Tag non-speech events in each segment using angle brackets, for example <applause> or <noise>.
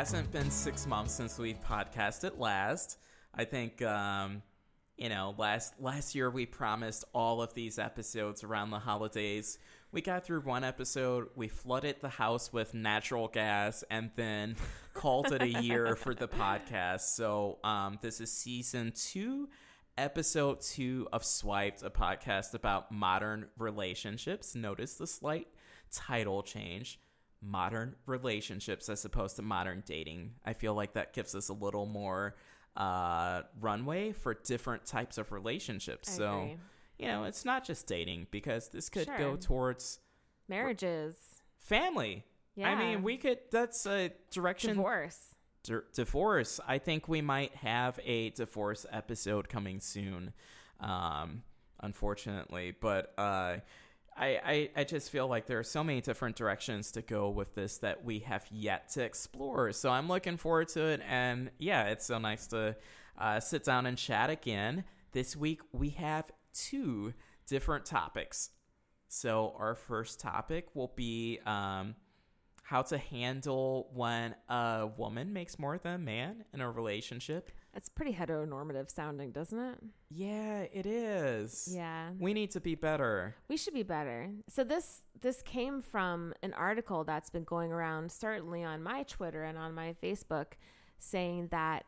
it hasn't been six months since we've podcasted last. I think um, you know last last year we promised all of these episodes around the holidays. We got through one episode, we flooded the house with natural gas, and then <laughs> called it a year for the podcast. So um, this is season two, episode two of Swiped, a podcast about modern relationships. Notice the slight title change modern relationships as opposed to modern dating. I feel like that gives us a little more uh, runway for different types of relationships. I so, agree. you know, it's not just dating because this could go towards Marriages. family. Yeah. I mean, we could, that's a direction. divorce. Di- divorce. I think we might have a divorce episode coming soon, um, unfortunately. But uh, I, I, I just feel like there are so many different directions to go with this that we have yet to explore. So I'm looking forward to it. And yeah, it's so nice to uh, sit down and chat again. This week we have two different topics. So our first topic will be um, how to handle when a woman makes more than a man in a relationship. It's pretty heteronormative sounding, doesn't it? Yeah, it is. Yeah. We need to be better. We should be better. So this this came from an article that's been going around certainly on my Twitter and on my Facebook saying that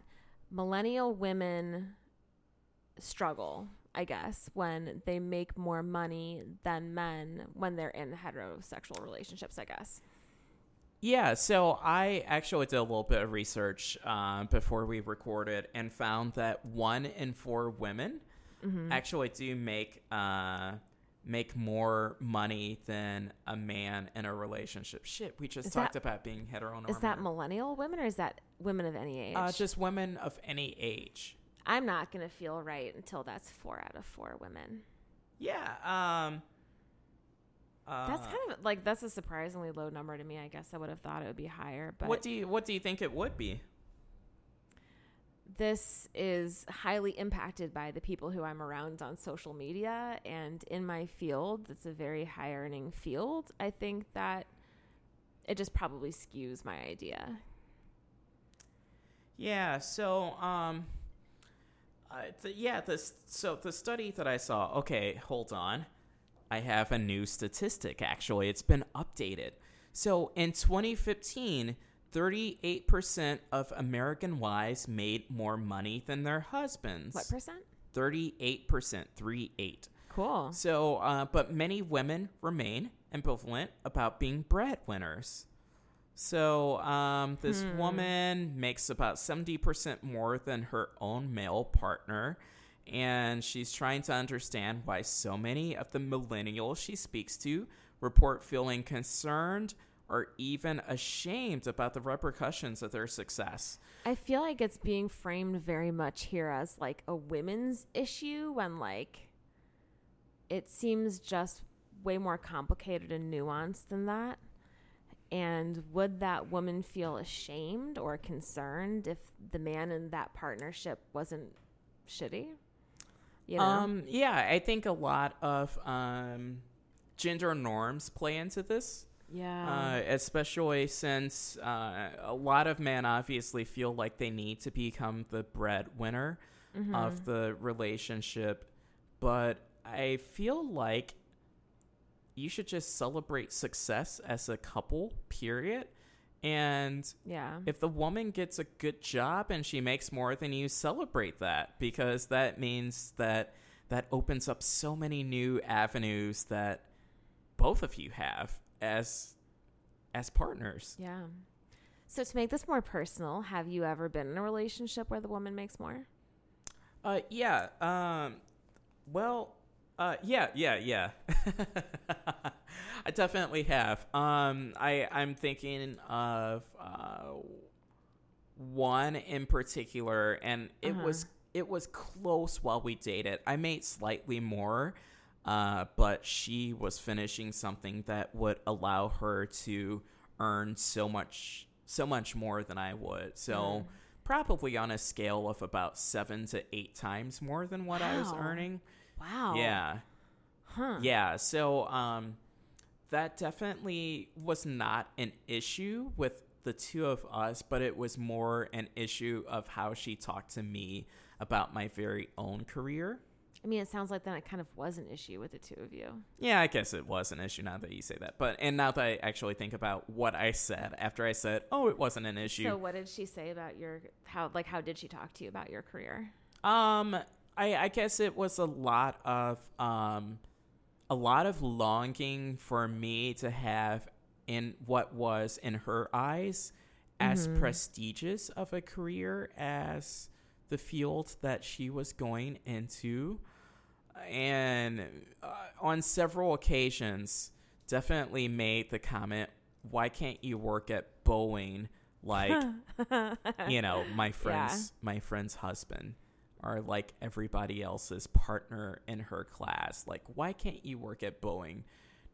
millennial women struggle, I guess, when they make more money than men when they're in heterosexual relationships, I guess. Yeah, so I actually did a little bit of research uh, before we recorded and found that one in four women Mm-hmm. actually do make uh, make more money than a man in a relationship. Shit, we just Is talked that- about being heteronormative. Is that millennial women or is that women of any age? uh, just women of any age? I'm not going to feel right until that's 4 out of 4 women. Yeah. Um. Uh, That's kind of like that's a surprisingly low number to me. I guess I would have thought it would be higher, but what do you What do you think it would be? this is highly impacted by the people who I'm around on social media and in my field. It's a very high earning field. I think that it just probably skews my idea. Yeah. So, um, uh, th- yeah. This so the study that I saw. Okay, hold on. I have a new statistic. Actually, it's been updated. So in 2015, 38% of American wives made more money than their husbands. What percent? 38%, three eight. Cool. So, uh, but many women remain ambivalent about being breadwinners. So, um, this Hmm. woman makes about 70% more than her own male partner. And she's trying to understand why so many of the millennials she speaks to report feeling concerned or even ashamed about the repercussions of their success. I feel like it's being framed very much here as like a women's issue when like it seems just way more complicated and nuanced than that. And would that woman feel ashamed or concerned if the man in that partnership wasn't shitty? You know? Um, yeah, I think a lot of um, gender norms play into this. yeah. uh, especially since uh, a lot of men obviously feel like they need to become the breadwinner Mm-hmm. of the relationship. But I feel like you should just celebrate success as a couple, period. And yeah. if the woman gets a good job and she makes more than you, celebrate that because that means that that opens up so many new avenues that both of you have as as partners. yeah. So to make this more personal, have you ever been in a relationship where the woman makes more? Uh, yeah. Um, well, uh, yeah, yeah, yeah. <laughs> I definitely have. Um, I I'm thinking of uh, one in particular, and it Uh-huh. was it was close while we dated. I made slightly more, uh, but she was finishing something that would allow her to earn so much so much more than I would. So Mm. probably on a scale of about seven to eight times more than what I was earning. Wow. Yeah. Huh. Yeah, so um that definitely was not an issue with the two of us, but it was more an issue of how she talked to me about my very own career. I mean, it sounds like then it kind of was an issue with the two of you. Yeah, I guess it was an issue now that you say that. But and now that I actually think about what I said after I said, "Oh, it wasn't an issue." So, what did she say about your how? Like, how did she talk to you about your career? Um, I I guess it was a lot of um, a lot of longing for me to have in what was in her eyes as Mhm. prestigious of a career as the field that she was going into. And uh, on several occasions definitely made the comment why can't you work at boeing like <laughs> you know my friend's my friend's husband or like everybody else's partner in her class like why can't you work at boeing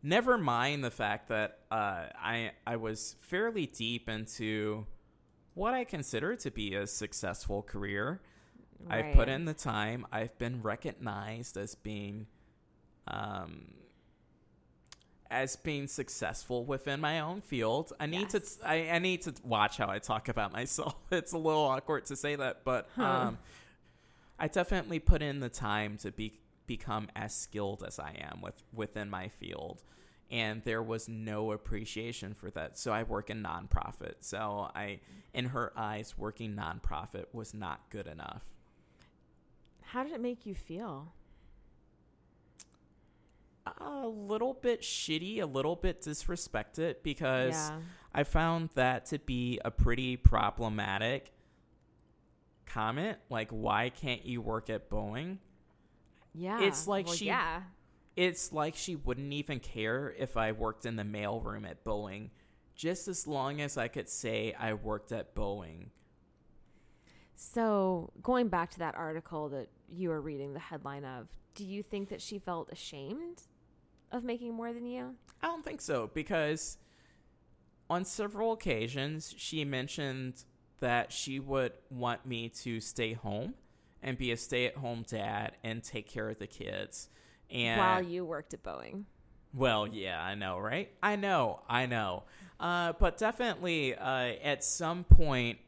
never mind the fact that uh, i i was fairly deep into what i consider to be a successful career I've put in the time. I've been recognized as being, um, as being successful within my own field. I need Yes. to. I, I need to watch how I talk about myself. <laughs> It's a little awkward to say that, but Huh. um, I definitely put in the time to be become as skilled as I am with within my field. And there was no appreciation for that. So I work in nonprofit. So I, in her eyes, working nonprofit was not good enough. How did it make you feel? a little bit shitty, a little bit disrespected because Yeah. I found that to be a pretty problematic comment. Like, why can't you work at Boeing? Yeah. It's like Well, she- Yeah. It's like she wouldn't even care if I worked in the mailroom at Boeing, just as long as I could say I worked at Boeing. So, going back to that article that you were reading the headline of, do you think that she felt ashamed of making more than you? I don't think so because on several occasions she mentioned that she would want me to stay home and be a stay-at-home dad and take care of the kids. And While you worked at Boeing. well, yeah, I know, right? I know, I know. Uh, but definitely, uh, at some point,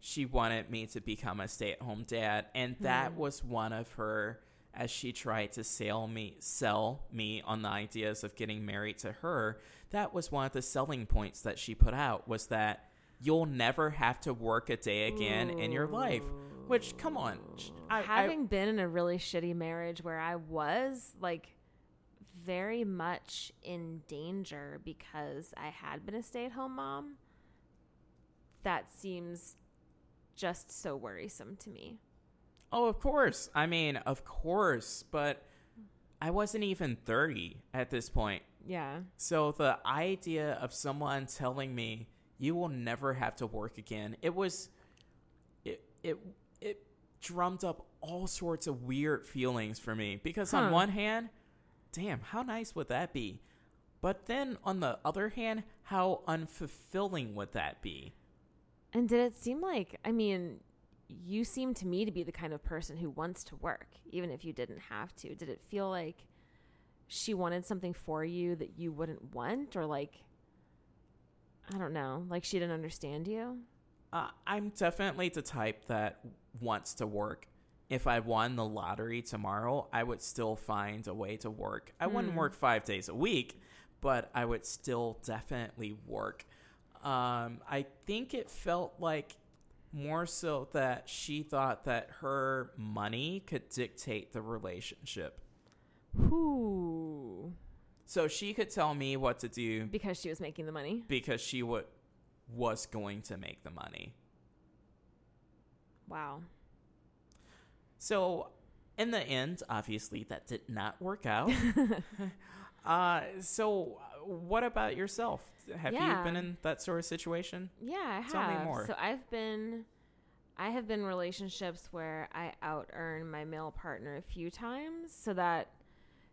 she wanted me to become a stay-at-home dad, and that Hmm. was one of her. As she tried to sell me, sell me on the ideas of getting married to her, that was one of the selling points that she put out was that you'll never have to work a day again in your life. Which, come on, I, I, Having been in a really shitty marriage where I was like very much in danger because I had been a stay at home mom, that seems just so worrisome to me. Oh, of course. I mean, of course. But I wasn't even 30 at this point. Yeah. So the idea of someone telling me you will never have to work again, it was it it it drummed up all sorts of weird feelings for me because on one hand, damn, how nice would that be? But then on the other hand, how unfulfilling would that be? And did it seem like, I mean, you seem to me to be the kind of person who wants to work, even if you didn't have to. Did it feel like she wanted something for you that you wouldn't want? Or like, I don't know, like she didn't understand you? Uh, I'm definitely the type that wants to work. If I won the lottery tomorrow, I would still find a way to work. I wouldn't Hmm. work five days a week, but I would still definitely work. Um, I think it felt like more so that she thought that her money could dictate the relationship. Whoo. So she could tell me what to do Because she was making the money. because she would was going to make the money. Wow. So, in the end, obviously that did not work out. <laughs> uh, so, what about yourself? Have you been in that sort of situation? Yeah, I have. Tell me more. So I've been I have been in relationships where I out earn my male partner a few times. So that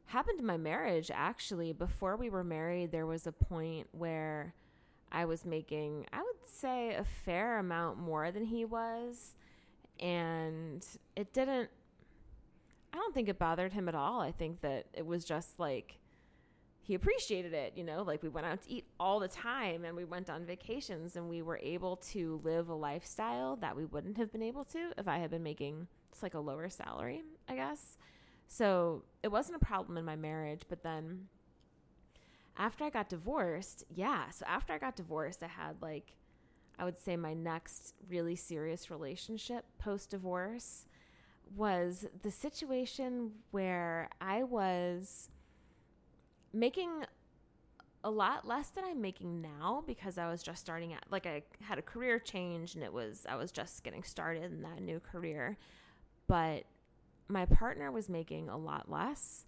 happened in my marriage actually. Before we were married, there was a point where I was making, I would say, a fair amount more than he was. And it didn't I don't think it bothered him at all. I think that it was just like he appreciated it, you know, like we went out to eat all the time and we went on vacations and we were able to live a lifestyle that we wouldn't have been able to if I had been making it's like a lower salary, I guess. So it wasn't a problem in my marriage, but then after I got divorced, yeah, so after I got divorced, I had like I would say my next really serious relationship post divorce was the situation where I was making a lot less than I'm making now because I was just starting out like I had a career change and it was I was just getting started in that new career. But my partner was making a lot less.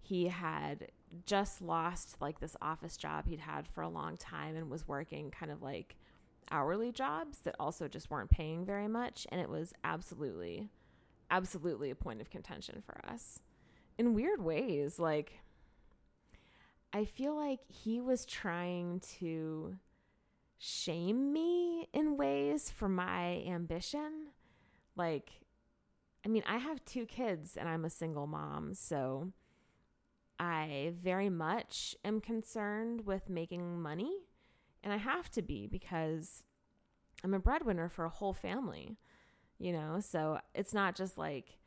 He had just lost like this office job he'd had for a long time and was working kind of like hourly jobs that also just weren't paying very much and it was absolutely absolutely a point of contention for us in weird ways like I feel like he was trying to shame me in ways for my ambition. Like, I mean, I have two kids and I'm a single mom, so I very much am concerned with making money. And I have to be because I'm a breadwinner for a whole family, you know? So it's not just like,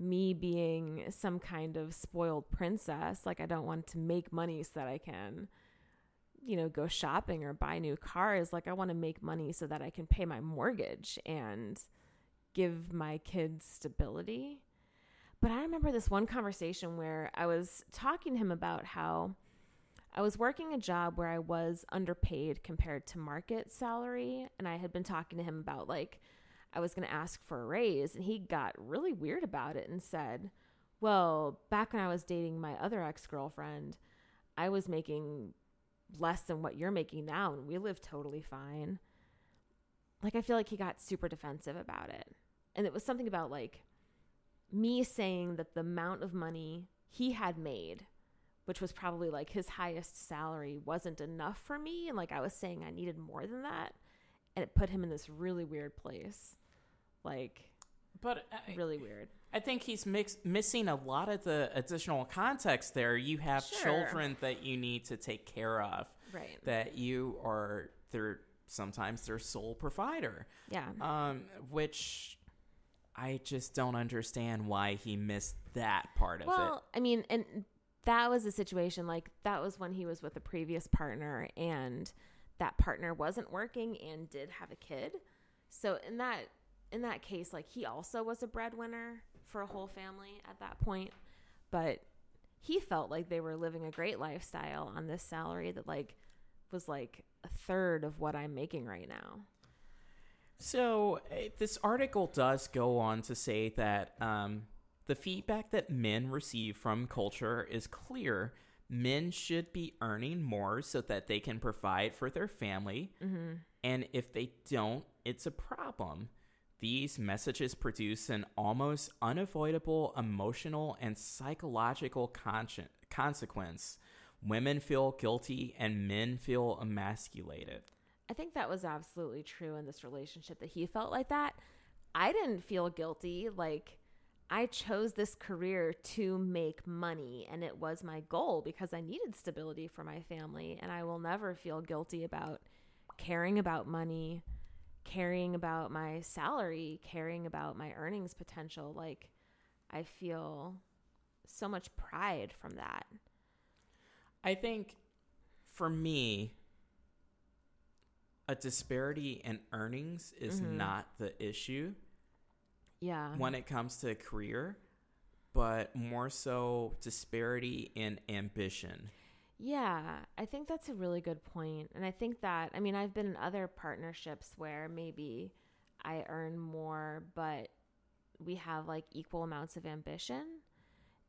me being some kind of spoiled princess. Like, I don't want to make money so that I can, you know, go shopping or buy new cars. Like, I want to make money so that I can pay my mortgage and give my kids stability. But I remember this one conversation where I was talking to him about how I was working a job where I was underpaid compared to market salary. And I had been talking to him about like, I was going to ask for a raise. And he got really weird about it and said, Well, back when I was dating my other ex girlfriend, I was making less than what you're making now, and we live totally fine. Like, I feel like he got super defensive about it. And it was something about like me saying that the amount of money he had made, which was probably like his highest salary, wasn't enough for me. And like I was saying, I needed more than that. And it put him in this really weird place. Like, but I, really weird. I think he's mix, missing a lot of the additional context there. You have Sure. children that you need to take care of. Right. That you are their sometimes their sole provider. Yeah. Um, which I just don't understand why he missed that part of it. Well, I mean, and that was a situation like that was when he was with a previous partner and that partner wasn't working and did have a kid. So in that in that case, like he also was a breadwinner for a whole family at that point, but he felt like they were living a great lifestyle on this salary that like was like a third of what I'm making right now. So uh, this article does go on to say that um, the feedback that men receive from culture is clear. Men should be earning more so that they can provide for their family, and if they don't, it's a problem. These messages produce an almost unavoidable emotional and psychological consci- consequence. Women feel guilty and men feel emasculated. I think that was absolutely true in this relationship that he felt like that. I didn't feel guilty. Like, I chose this career to make money, and it was my goal because I needed stability for my family. And I will never feel guilty about caring about money, caring about my salary, caring about my earnings potential. Like, I feel so much pride from that. I think for me, a disparity in earnings is mm-hmm. not the issue Yeah. when it comes to career, but more so disparity in ambition. Yeah, I think that's a really good point. And I think that, I mean, I've been in other partnerships where maybe I earn more, but we have like equal amounts of ambition.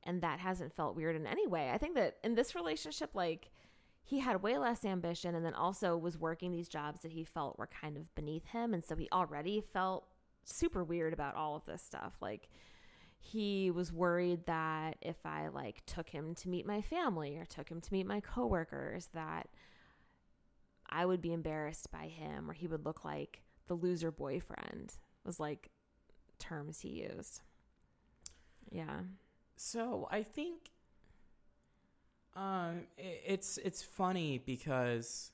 And that hasn't felt weird in any way. I think that in this relationship, like, he had way less ambition and then also was working these jobs that he felt were kind of beneath him. And so he already felt super weird about all of this stuff. Like, he was worried that if I like took him to meet my family or took him to meet my coworkers that I would be embarrassed by him or he would look like the loser boyfriend was like terms he used. Yeah. So I think Um, it's it's funny because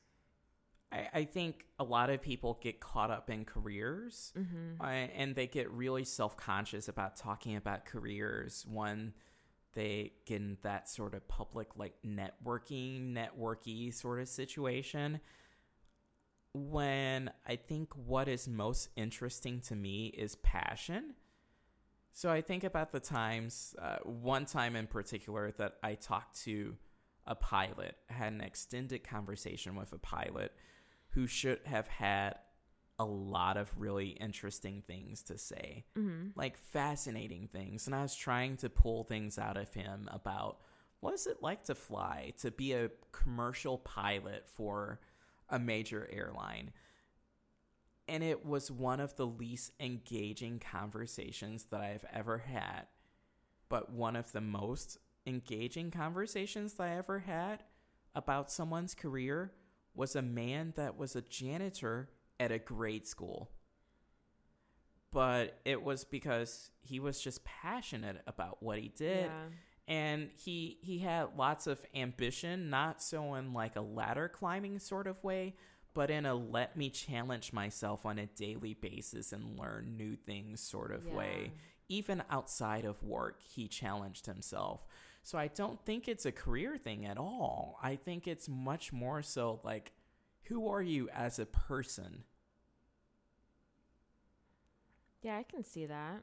I, I think a lot of people get caught up in careers, Mm-hmm. uh, and they get really self conscious about talking about careers when they get in that sort of public like networking, networky sort of situation. When I think what is most interesting to me is passion. So I think about the times, uh, one time in particular that I talked to a pilot, had an extended conversation with a pilot who should have had a lot of really interesting things to say, Mm-hmm. like fascinating things. And I was trying to pull things out of him about what is it like to fly, to be a commercial pilot for a major airline. And it was one of the least engaging conversations that I've ever had, but one of the most engaging conversations that I ever had about someone's career was a man that was a janitor at a grade school. But it was because he was just passionate about what he did Yeah. and he he had lots of ambition, not so in like a ladder climbing sort of way, but in a let me challenge myself on a daily basis and learn new things sort of way. Even outside of work, he challenged himself. So I don't think it's a career thing at all. I think it's much more so like who are you as a person? Yeah, I can see that.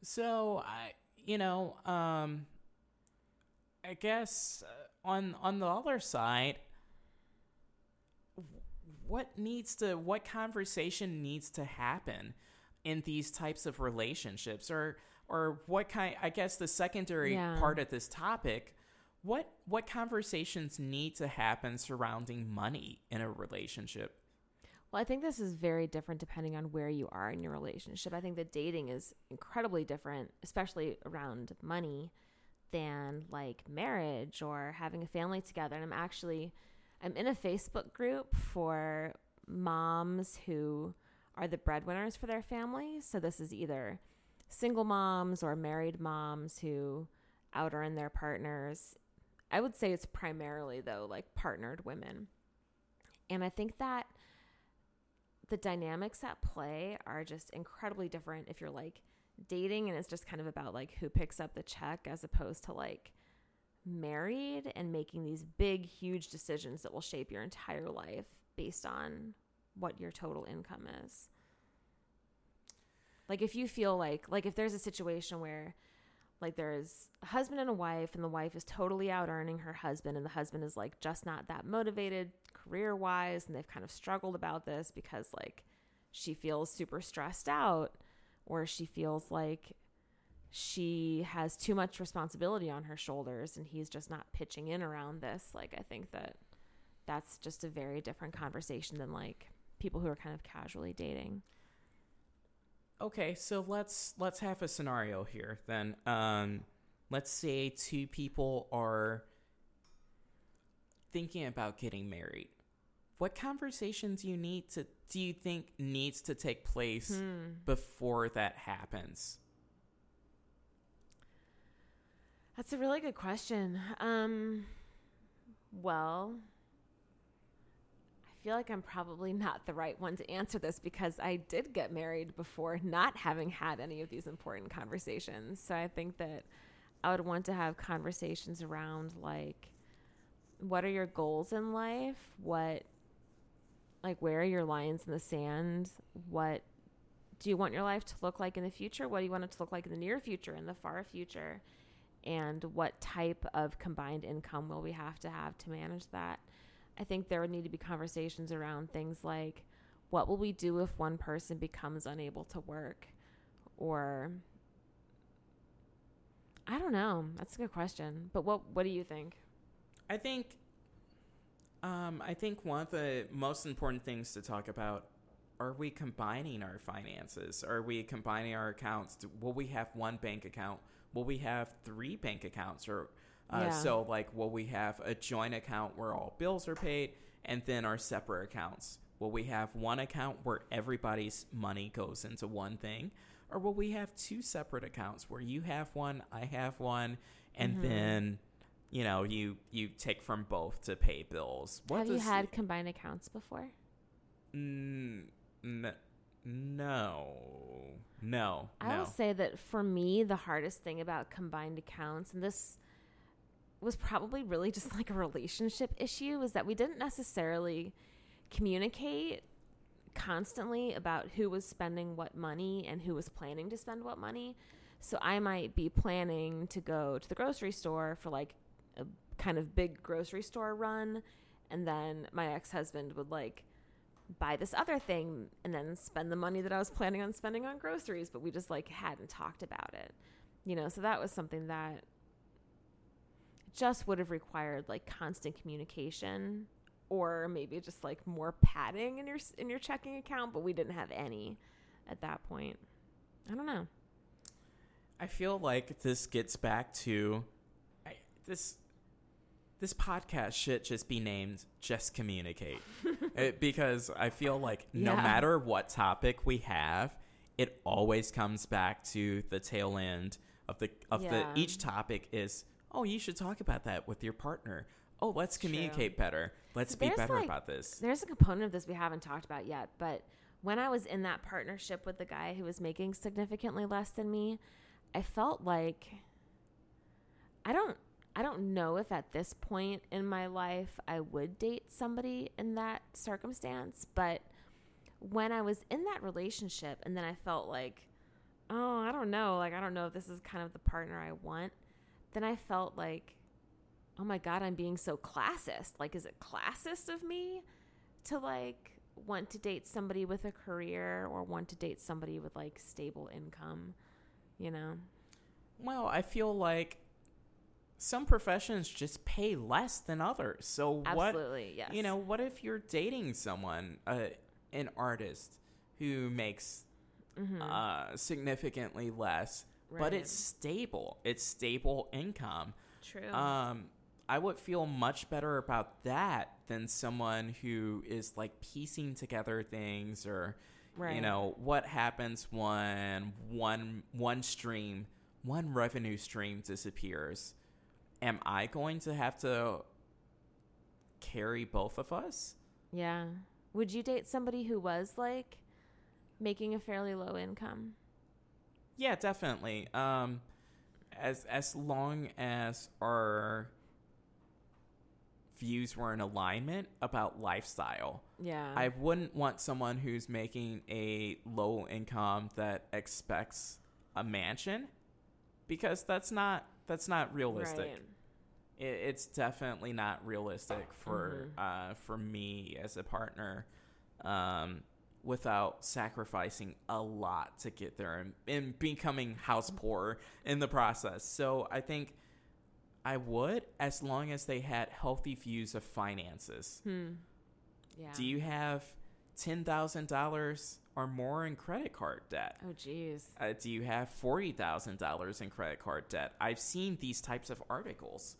So I, you know, um, I guess uh, on on the other side, what needs to what conversation needs to happen in these types of relationships, or or what kind? I guess the secondary Yeah. part of this topic. What what conversations need to happen surrounding money in a relationship? Well, I think this is very different depending on where you are in your relationship. I think that dating is incredibly different, especially around money, than like marriage or having a family together. And I'm actually I'm in a Facebook group for moms who are the breadwinners for their families. So this is either single moms or married moms who out earn their partners. I would say it's primarily though like partnered women. And I think that the dynamics at play are just incredibly different if you're like dating and it's just kind of about like who picks up the check as opposed to like married and making these big huge decisions that will shape your entire life based on what your total income is. Like if you feel like like if there's a situation where like there's a husband and a wife and the wife is totally out earning her husband and the husband is like just not that motivated career wise and they've kind of struggled about this because like she feels super stressed out or she feels like she has too much responsibility on her shoulders and he's just not pitching in around this like i think that that's just a very different conversation than like people who are kind of casually dating Okay, so let's let's have a scenario here then. Um, let's say two people are thinking about getting married. What conversations do you need to do you think needs to take place Hmm. before that happens? That's a really good question. Um, well, feel like I'm probably not the right one to answer this because I did get married before not having had any of these important conversations. So I think that I would want to have conversations around like, what are your goals in life? What, like, where are your lines in the sand? What do you want your life to look like in the future? What do you want it to look like in the near future, in the far future? and what type of combined income will we have to have to manage that. I think there would need to be conversations around things like what will we do if one person becomes unable to work or I don't know. That's a good question. But what what do you think? I think um, I think one of the most important things to talk about are we combining our finances? Are we combining our accounts? Will we have one bank account? Will we have three bank accounts? Or uh, Yeah. so like will we have a joint account where all bills are paid and then our separate accounts? Will we have one account where everybody's money goes into one thing? Or will we have two separate accounts where you have one, I have one, and Mhm. then you know, you you take from both to pay bills. What Have you had combined accounts before? Mm, n- no, no, I no. will say that for me, the hardest thing about combined accounts, and this was probably really just like a relationship issue, is that we didn't necessarily communicate constantly about who was spending what money and who was planning to spend what money. So I might be planning to go to the grocery store for like a kind of big grocery store run, and then my ex husband would like buy this other thing and then spend the money that I was planning on spending on groceries, but we just like hadn't talked about it. You know, so that was something that just would have required like constant communication or maybe just like more padding in your in your checking account, but we didn't have any at that point. I don't know. I feel like this gets back to I, this. This podcast should just be named "Just Communicate," <laughs> It- because I feel like no Yeah. matter what topic we have, it always comes back to the tail end of the of Yeah. the each topic is oh you should talk about that with your partner. Oh, let's True. communicate better. Let's be There's, better like- about this. There's a component of this we haven't talked about yet, but when I was in that partnership with the guy who was making significantly less than me, I felt like I don't I don't know if at this point in my life I would date somebody in that circumstance, but when I was in that relationship and then I felt like oh, I don't know, like I don't know if this is kind of the partner I want, then I felt like oh my god, I'm being so classist. Like is it classist of me to like want to date somebody with a career or want to date somebody with like stable income, you know? Well, I feel like some professions just pay less than others. So what Absolutely, yes. you know, what if you're dating someone, uh, an artist who makes Mhm. uh, significantly less, but it's stable. It's stable income. True. Um, I would feel much better about that than someone who is like piecing together things or you know what happens when one one stream one revenue stream disappears am i going to have to carry both of us yeah. Would you date somebody who was like making a fairly low income? Yeah definitely um as as long as our views were in alignment about lifestyle Yeah. I wouldn't want someone who's making a low income that expects a mansion because that's not that's not realistic. Right. It, it's definitely not realistic for Mm-hmm. uh, for me as a partner um, without sacrificing a lot to get there and, and becoming house poor in the process. So I think I would as long as they had healthy views of finances. Hmm. Yeah. Do you have ten thousand dollars or more in credit card debt? Oh geez. Uh, do you have forty thousand dollars in credit card debt? I've seen these types of articles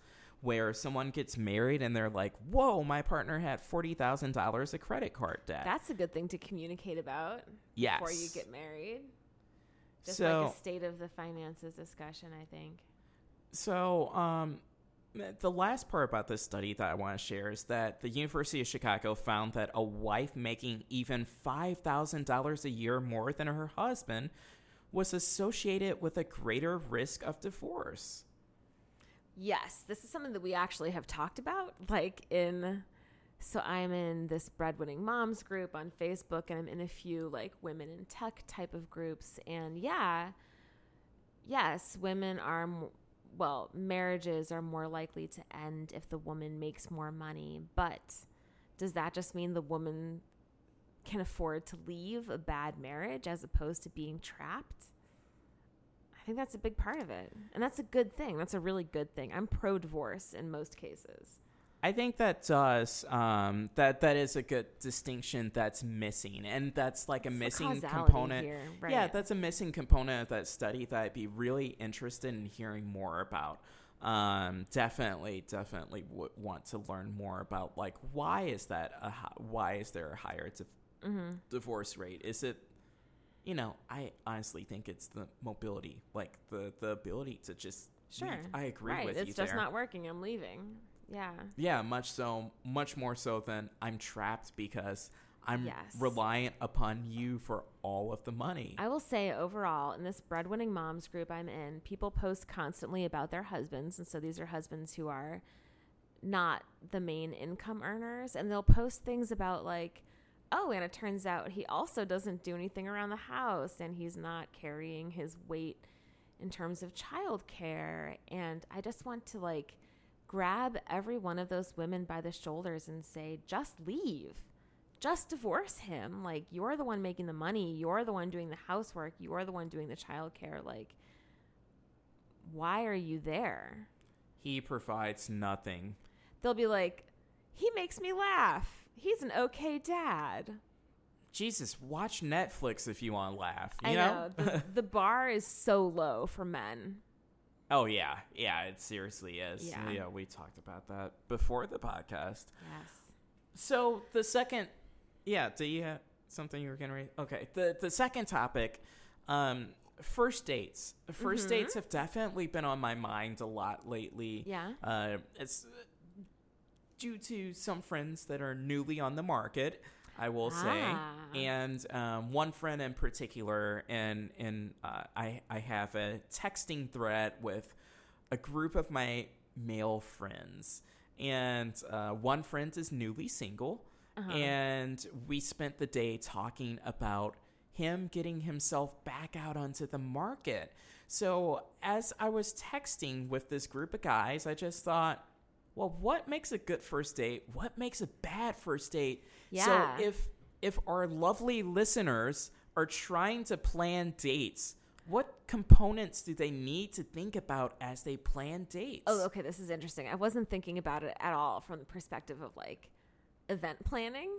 where someone gets married and they're like, "Whoa, my partner had forty thousand dollars of credit card debt." That's a good thing to communicate about yes. before you get married. Just so, like a state of the finances discussion, I think. So, um, the last part about this study that I want to share is that the University of Chicago found that a wife making even $5,000 a year more than her husband was associated with a greater risk of divorce. Yes, this is something that we actually have talked about. Like in, so I'm in this breadwinning moms group on Facebook, and I'm in a few like women in tech type of groups. And yeah, yes, women are, well, marriages are more likely to end if the woman makes more money. But does that just mean the woman can afford to leave a bad marriage as opposed to being trapped? I think that's a big part of it. And that's a good thing. That's a really good thing. I'm pro divorce in most cases. I think that does um, that that is a good distinction that's missing, and that's like a It's missing causality component. here, Yeah, that's a missing component of that study that I'd be really interested in hearing more about. Um, definitely, definitely would want to learn more about like why is that a why is there a higher div- Mm-hmm. divorce rate? Is it you know I honestly think it's the mobility, like the the ability to just Sure. leave. I agree right. with it's you It's just there. not working. I'm leaving. Yeah. Yeah, much so, much more so than I'm trapped because I'm Yes. reliant upon you for all of the money. I will say overall, in this breadwinning moms group I'm in, people post constantly about their husbands. And so these are husbands who are not the main income earners. And they'll post things about, like, oh, and it turns out he also doesn't do anything around the house and he's not carrying his weight in terms of childcare. And I just want to, like, grab every one of those women by the shoulders and say, just leave just divorce him. Like you're the one making the money, you're the one doing the housework, you're the one doing the childcare. Like why are you there? he provides nothing. They'll be like, he makes me laugh. He's an okay dad. Jesus, watch Netflix if you want to laugh. You I know? know. The, <laughs> the bar is so low for men. oh yeah, yeah, it seriously is. Yeah. yeah, we talked about that before the podcast. Yes. So the second, yeah, do you have something you were gonna read? Okay, the the second topic, um, first dates. First Mhm. dates have definitely been on my mind a lot lately. Yeah. Uh, it's due to some friends that are newly on the market. I will say, Ah. and um, one friend in particular, and and uh, I I have a texting thread with a group of my male friends, and uh, one friend is newly single, Uh-huh. and we spent the day talking about him getting himself back out onto the market. So as I was texting with this group of guys, I just thought, well, what makes a good first date? What makes a bad first date? Yeah. So if if our lovely listeners are trying to plan dates, what components do they need to think about as they plan dates? Oh, okay. This is interesting. I wasn't thinking about it at all from the perspective of like event planning.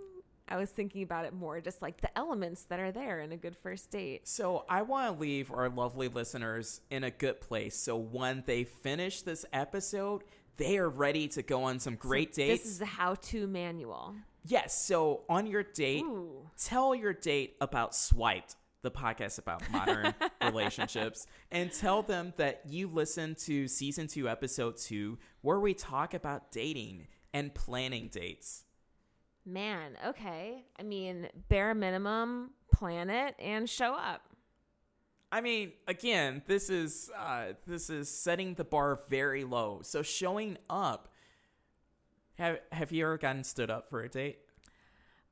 I was thinking about it more just like the elements that are there in a good first date. So I want to leave our lovely listeners in a good place. So when they finish this episode, they are ready to go on some great So dates. This is a how-to manual. yes. So on your date, Ooh. tell your date about Swiped, the podcast about modern <laughs> relationships, and tell them that you listen to season two, episode two, where we talk about dating and planning dates. Man, okay. I mean, bare minimum, plan it and show up. I mean, again, this is uh, this is setting the bar very low. So showing up. Have Have you ever gotten stood up for a date?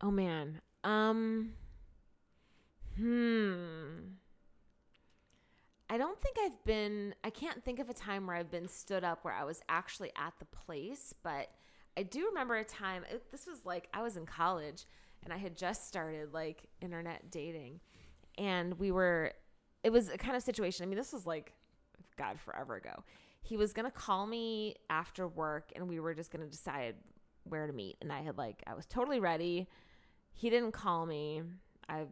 Oh man. Um Hmm. I don't think I've been I can't think of a time where I've been stood up where I was actually at the place, but I do remember a time it, this was like I was in college and I had just started like internet dating and we were it was a kind of situation. I mean, this was like god forever ago. He was to call me after work and we were just to decide where to meet and I had like I was totally ready. He didn't call me. I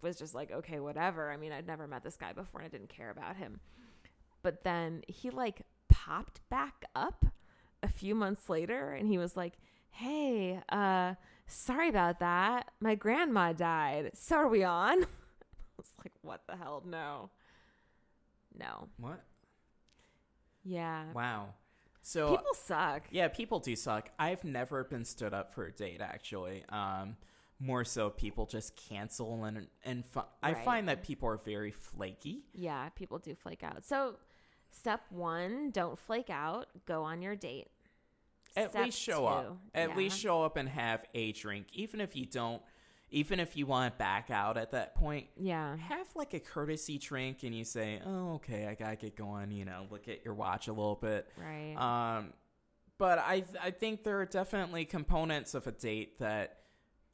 was just like, okay, whatever. I mean, I'd never met this guy before and I didn't care about him. But then he like popped back up a few months later and he was like, "Hey, uh sorry about that. My grandma died. So are we on?" <laughs> Like, "What the hell? No." No. What? Yeah. Wow. So People suck. yeah, people do suck. I've never been stood up for a date actually. Um, more so, people just cancel and and fi- I find that people are very flaky. Yeah, people do flake out. So, step 1, don't flake out. Go on your date. At Step least show two, up. At yeah. least show up and have a drink, even if you don't. Even if you want to back out at that point, Yeah. have like a courtesy drink and you say, "Oh, okay, I gotta get going." You know, look at your watch a little bit. Right. Um, but I I think there are definitely components of a date that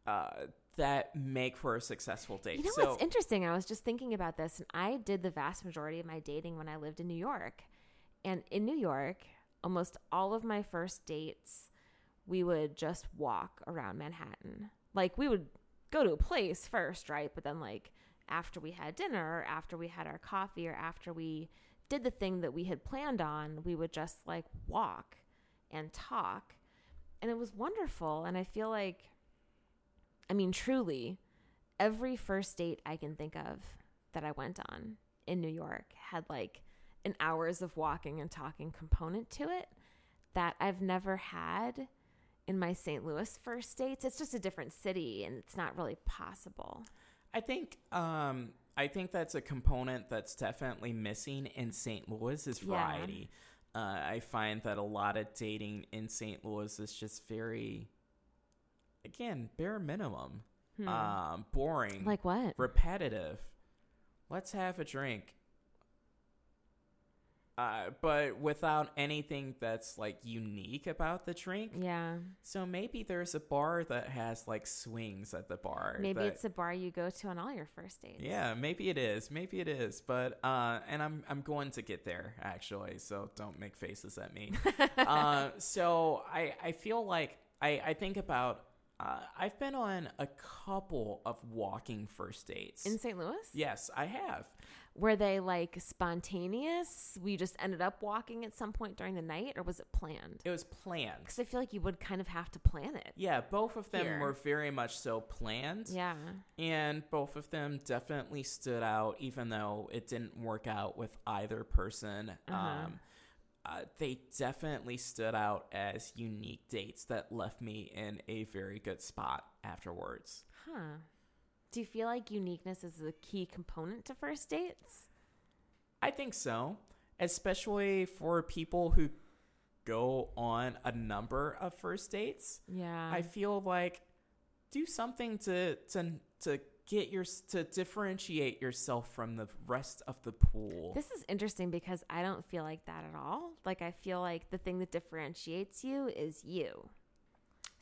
uh, that make for a successful date. You know so what's interesting? I was just thinking about this, and I did the vast majority of my dating when I lived in New York. And in New York, almost all of my first dates, we would just walk around Manhattan. Like, we would go to a place first, right? But then, like, after we had dinner, or after we had our coffee, or after we did the thing that we had planned on, we would just like walk and talk. And it was wonderful. And I feel like, I mean, truly, every first date I can think of that I went on in New York had like an hours of walking and talking component to it that I've never had in my St. Louis first dates. It's just a different city and it's not really possible. I think um, I think that's a component that's definitely missing in St. Louis is Yeah. variety. Uh, I find that a lot of dating in St. Louis is just very, again, bare minimum, Hmm. um, boring, like what? repetitive. Let's have a drink. Uh, but without anything that's like unique about the drink. Yeah. So maybe there's a bar that has like swings at the bar. Maybe that- it's a bar you go to on all your first dates. yeah, maybe it is. Maybe it is. But uh and I'm I'm going to get there actually, so don't make faces at me. <laughs> uh so I I feel like I I think about uh, I've been on a couple of walking first dates. In St. Louis? yes, I have. Were they like spontaneous? We just ended up walking at some point during the night or was it planned? It was planned. Because I feel like you would kind of have to plan it. Yeah, both of them Here. were very much so planned. Yeah. And both of them definitely stood out, even though it didn't work out with either person. Uh-huh. Um, uh, they definitely stood out as unique dates that left me in a very good spot afterwards. Huh. Do you feel like uniqueness is a key component to first dates? I think so, especially for people who go on a number of first dates. Yeah. I feel like do something to to to get your to differentiate yourself from the rest of the pool. This is interesting because I don't feel like that at all. Like, I feel like the thing that differentiates you is you.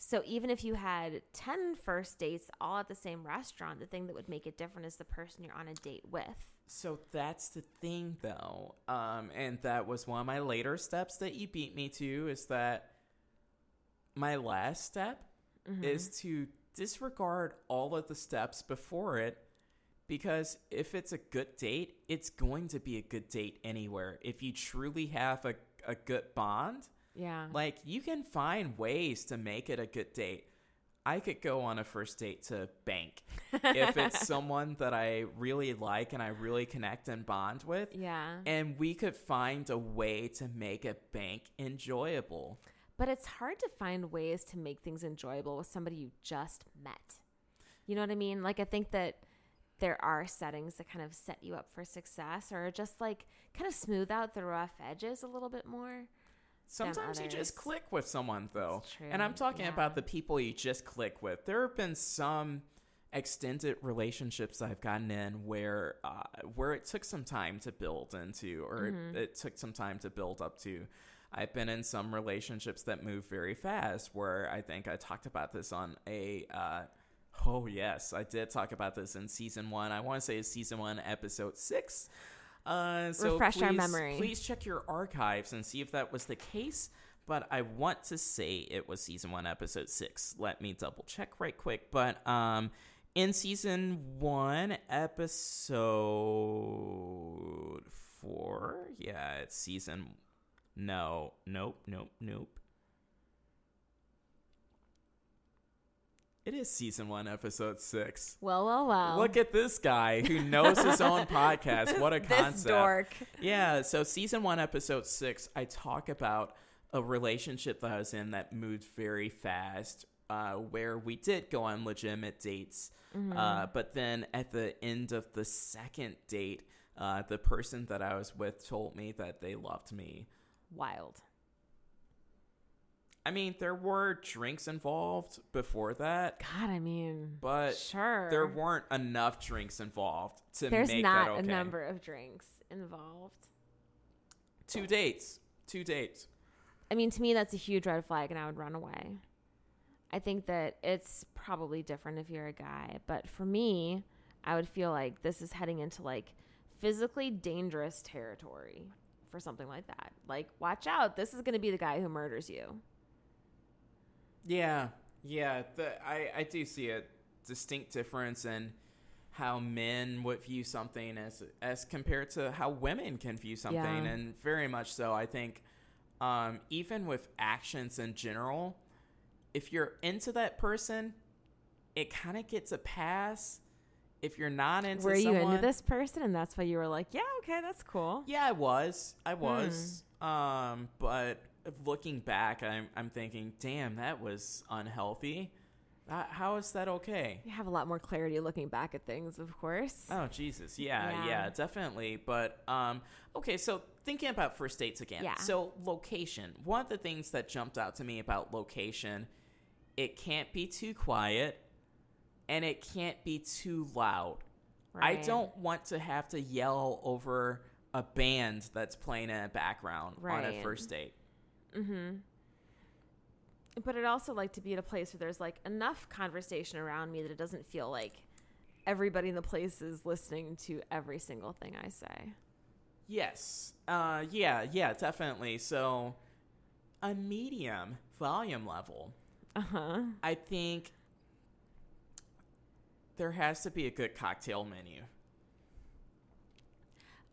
So, even if you had 10 first dates all at the same restaurant, the thing that would make it different is the person you're on a date with. So that's the thing, though, um, and that was one of my later steps that you beat me to. Is that my last step Mm-hmm. is to disregard all of the steps before it, because if it's a good date, it's going to be a good date anywhere. If you truly have a a good bond, Yeah. like you can find ways to make it a good date. I could go on a first date to bank if it's <laughs> someone that I really like and I really connect and bond with. yeah. And we could find a way to make a bank enjoyable. But it's hard to find ways to make things enjoyable with somebody you just met. You know what I mean? Like, I think that there are settings that kind of set you up for success or just like kind of smooth out the rough edges a little bit more. Sometimes you just click with someone, though. And I'm talking yeah. about the people you just click with. There have been some extended relationships I've gotten in where uh, where it took some time to build into, or Mm-hmm. it, it took some time to build up to. I've been in some relationships that move very fast. Where I think I talked about this on a. Uh, oh yes, I did talk about this in season one. I want to say it's season one, episode six. Uh, so Refresh our memory. Please check your archives and see if that was the case. But I want to say it was season one, episode six. Let me double check right quick. But um, in season one, episode four, yeah, it's season. No, nope, nope, nope. It is season one, episode six. Well, well, well. Look at this guy who knows his own <laughs> podcast. What a concept. this dork. Yeah, so season one, episode six, I talk about a relationship that I was in that moved very fast, uh, where we did go on legitimate dates. Mm-hmm. Uh, but then at the end of the second date, uh, the person that I was with told me that they loved me. Wild. I mean, there were drinks involved before that, God, I mean, but sure. there weren't enough drinks involved to There's make not that okay. a number of drinks involved. Two dates. Two dates. I mean, to me, that's a huge red flag, and I would run away. I think that it's probably different if you're a guy, but for me, I would feel like this is heading into like physically dangerous territory for something like that. Like, watch out, this is going to be the guy who murders you. Yeah, yeah. The, I I do see a distinct difference in how men would view something as as compared to how women can view something, Yeah. and very much so. I think um, even with actions in general, if you're into that person, it kind of gets a pass if you're not into Were you someone, into this person, and that's why you were like, yeah, okay, that's cool. Yeah, I was. I was. Hmm. Um, but looking back, I'm I'm thinking, damn, that was unhealthy. Uh, how is that okay? You have a lot more clarity looking back at things, of course. Oh Jesus, yeah, yeah, Yeah. definitely. But um, okay, so thinking about first dates again. Yeah. So location. One of the things that jumped out to me about location, it can't be too quiet, and it can't be too loud. I don't want to have to yell over a band that's playing in the background on a first date. Mm-hmm. But I'd also like to be at a place where there's like enough conversation around me that it doesn't feel like everybody in the place is listening to every single thing I say. Yes. Uh, yeah, yeah, definitely. So, a medium volume level. Uh huh. I think there has to be a good cocktail menu.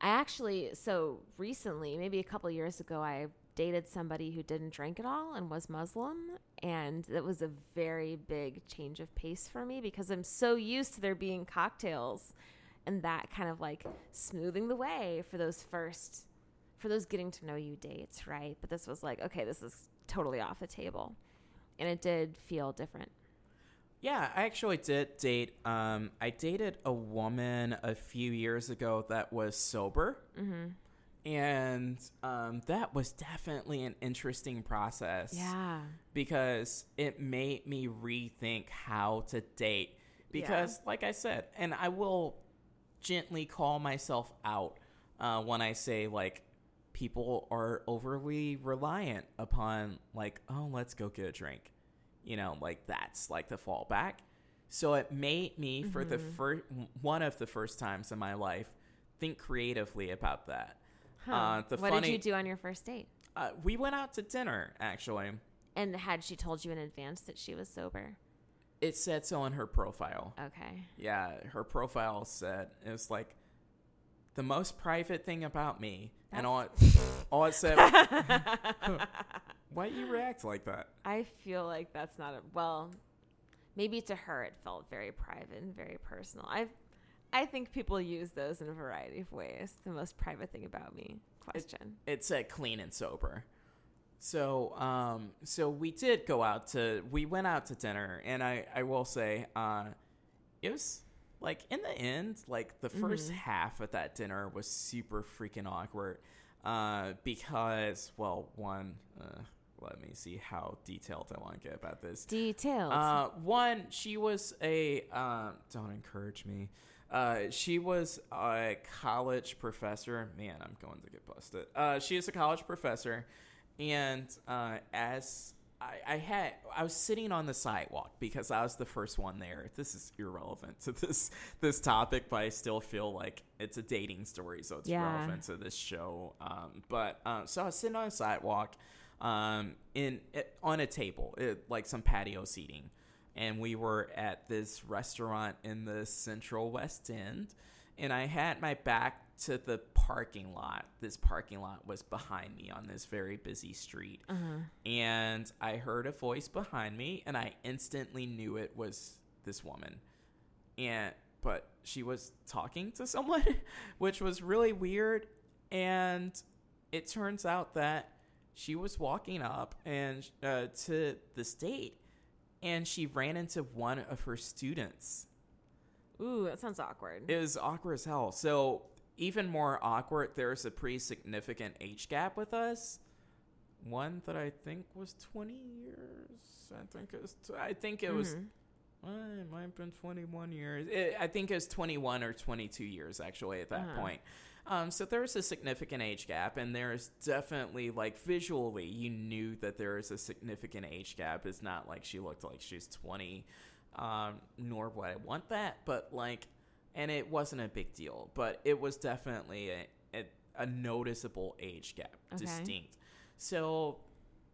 I actually, so recently, maybe a couple years ago, I dated somebody who didn't drink at all and was Muslim. And that was a very big change of pace for me because I'm so used to there being cocktails and that kind of like smoothing the way for those first, for those getting to know you dates, right? But this was like, okay, this is totally off the table. And it did feel different. Yeah, I actually did date. Um, I dated a woman a few years ago that was sober, Mm-hmm. and um, that was definitely an interesting process. Yeah. because it made me rethink how to date. Because, like I said, and I will gently call myself out uh, when I say, like, people are overly reliant upon, like, oh, let's go get a drink. You know, like, that's like the fallback. So it made me, for the first one of the first times in my life, think creatively about that. Huh. Uh, what funny, did you do on your first date? Uh, we went out to dinner, actually. And had she told you in advance that she was sober? It said so in her profile. Okay. Yeah, her profile said it was like the most private thing about me, and all it, <laughs> all it said. <laughs> Why do you react like that? I feel like that's not a well. Maybe to her it felt very private and very personal. I, I think people use those in a variety of ways. The most private thing about me question. It said clean and sober. So, um, so we did go out to. We went out to dinner, and I, I will say, uh, it was like in the end, like the 1st half of that dinner was super freaking awkward, uh, because well, one, uh, let me see how detailed I want to get about this. Detailed. Uh, one, she was a um, don't encourage me. Uh, she was a college professor. Man, I'm going to get busted. Uh, she is a college professor, and uh, as I, I had, I was sitting on the sidewalk because I was the first one there. This is irrelevant to this this topic, but I still feel like it's a dating story, so it's Yeah. relevant to this show. Um, but um, so I was sitting on a sidewalk, um, in it, on a table, it, like some patio seating, and we were at this restaurant in the Central West End, and I had my back to the parking lot. This parking lot was behind me on this very busy street, uh-huh. and I heard a voice behind me, and I instantly knew it was this woman, and but she was talking to someone, <laughs> which was really weird, and it turns out that she was walking up and uh, to the state and she ran into one of her students Ooh, that sounds awkward. it was awkward as hell so even more awkward there's a pretty significant age gap with us one that i think was 20 years i think it was i think it was Mhm. well, it might have been 21 years. It, I think it was 21 or 22 years actually at that Uh-huh. point. Um, so there's a significant age gap, and there's definitely like visually, you knew that there is a significant age gap. It's not like she looked like she's 20, um, nor would I want that, but like, and it wasn't a big deal, but it was definitely a, a, a noticeable age gap, Okay. distinct. So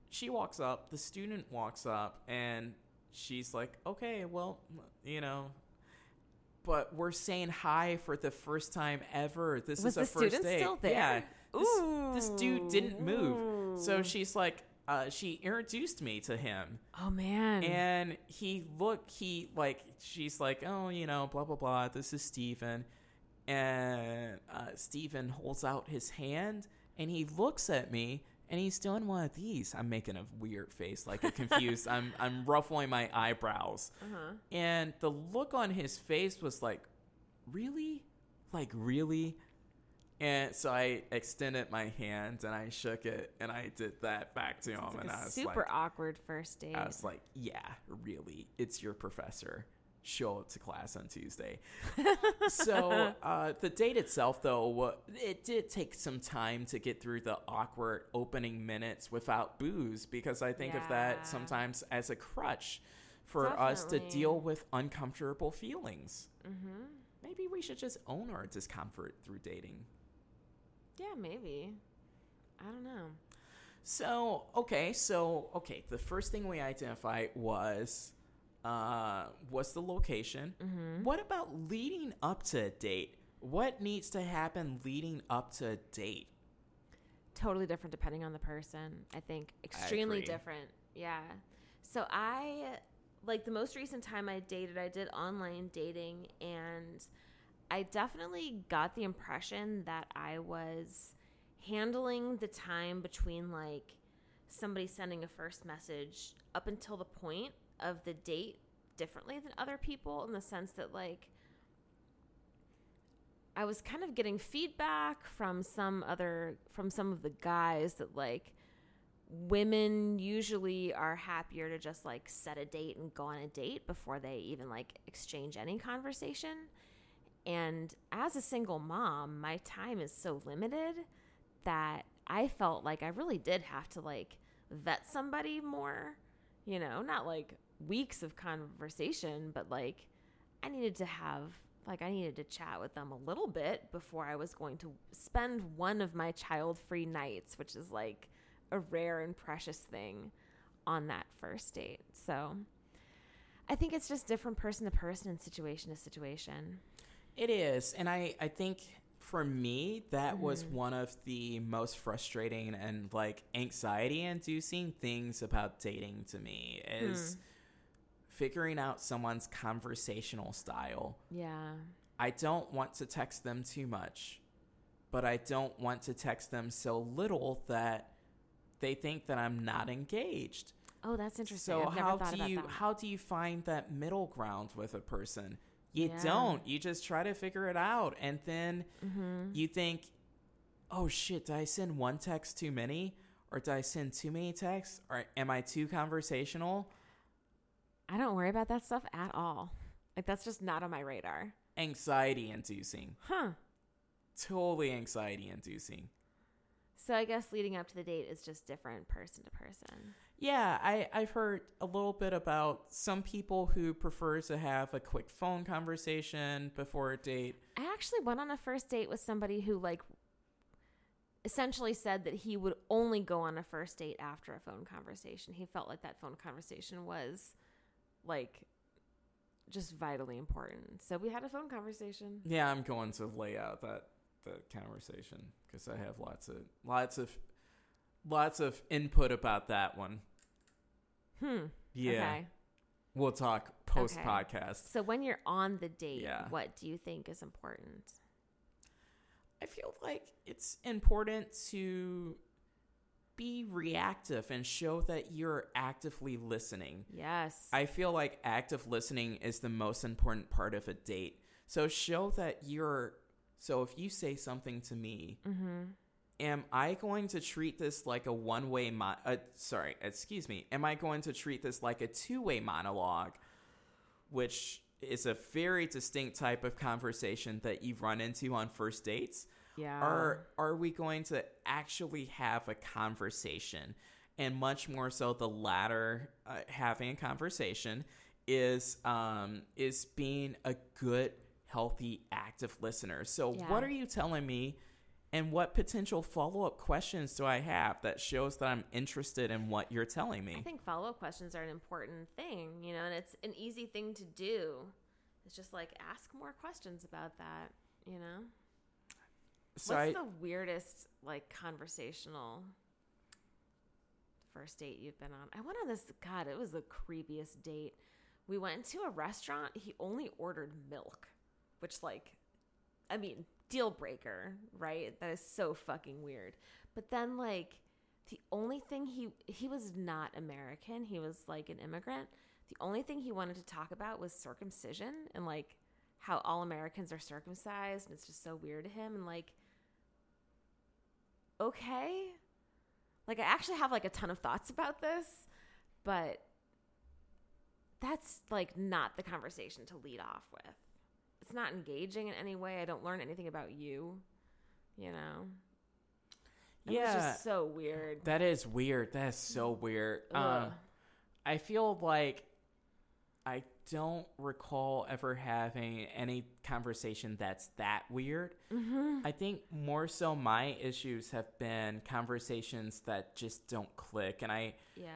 she walks up, the student walks up, and she's like, okay, well, you know, but we're saying hi for the first time ever. This Was is a the first student date. still there? Yeah. This, this dude didn't move. So she's like, uh, she introduced me to him. Oh man. And he look, he like, she's like, oh, you know, blah, blah, blah. This is Steven. And uh, Steven holds out his hand and he looks at me and he's doing one of these. I'm making a weird face, like a confused. <laughs> I'm I'm ruffling my eyebrows, uh-huh. and the look on his face was like, really, like really. And so I extended my hand and I shook it and I did that back to him, like and I was super like, awkward first date. I was like, yeah, really, it's your professor. Show up to class on Tuesday. so <laughs> uh, the date itself, though, it did take some time to get through the awkward opening minutes without booze because I think of that sometimes as a crutch for us to deal with uncomfortable feelings. mm-hmm. Maybe we should just own our discomfort through dating. Yeah, maybe. I don't know. So, okay, so okay, the first thing we identified was uh was the location. Mm-hmm. What about leading up to a date? What needs to happen leading up to a date? totally different depending on the person. I think extremely agree. different. Yeah. So I like the most recent time I dated, I did online dating and I definitely got the impression that I was handling the time between like somebody sending a first message up until the point of the date differently than other people in the sense that like I was kind of getting feedback from some other from some of the guys that like women usually are happier to just like set a date and go on a date before they even like exchange any conversation. And as a single mom, my time is so limited that I felt like I really did have to like vet somebody more, you know, not like weeks of conversation, but like I needed to have like I needed to chat with them a little bit before I was going to spend one of my child-free nights, which is like a rare and precious thing on that first date. So I think it's just different person to person and situation to situation. It is, and I I think for me that was Mm-hmm. one of the most frustrating and like anxiety inducing things about dating to me is figuring out someone's conversational style. Yeah. I don't want to text them too much, but I don't want to text them so little that they think that I'm not engaged. Oh, that's interesting. So I've never how do you that. how do you find that middle ground with a person? You Yeah. don't. You just try to figure it out and then mm-hmm. you think, "Oh shit, did I send one text too many or did I send too many texts or am I too conversational?" I don't worry about that stuff at all. Like that's just not on my radar. Anxiety inducing. Huh. Totally anxiety inducing. So I guess leading up to the date is just different person to person. Yeah, I, I've heard a little bit about some people who prefer to have a quick phone conversation before a date. I actually went on a first date with somebody who like essentially said that he would only go on a first date after a phone conversation. He felt like that phone conversation was like just vitally important. So we had a phone conversation. Yeah, I'm going to lay out that that conversation because I have lots of lots of lots of input about that one. Hmm. Yeah, Okay. we'll talk post podcast. So when you're on the date, Yeah. what do you think is important? I feel like it's important to be reactive and show that you're actively listening. Yes. I feel like active listening is the most important part of a date. So show that you're. So if you say something to me, mm-hmm. am I going to treat this like a one way mo- uh, sorry, excuse me. Am I going to treat this like a two way monologue, which is a very distinct type of conversation that you've run into on first dates? Yeah. Are are we going to actually have a conversation? And much more so, the latter, uh, having a conversation, is um, is being a good, healthy, active listener. So, Yeah. what are you telling me? And what potential follow up questions do I have that shows that I'm interested in what you're telling me I think follow up questions are an important thing, you know, and it's an easy thing to do. It's just like ask more questions about that, you know? So What's I, the weirdest like conversational first date you've been on. I went on this, God, it was the creepiest date. We went to a restaurant. He only ordered milk, which, like, I mean, deal breaker, right? That is so fucking weird. But then, like, the only thing he he was not American. He was like an immigrant. The only thing he wanted to talk about was circumcision and like how all Americans are circumcised. And it's just so weird to him. And like, okay, like I actually have like a ton of thoughts about this, but that's like not the conversation to lead off with. It's not engaging in any way. I don't learn anything about you, you know. Yeah. just so weird. That is weird. That is so weird. Ugh. Um, I feel like I don't recall ever having any conversation that's that weird. Mm-hmm. I think more so my issues have been conversations that just don't click, and I Yeah.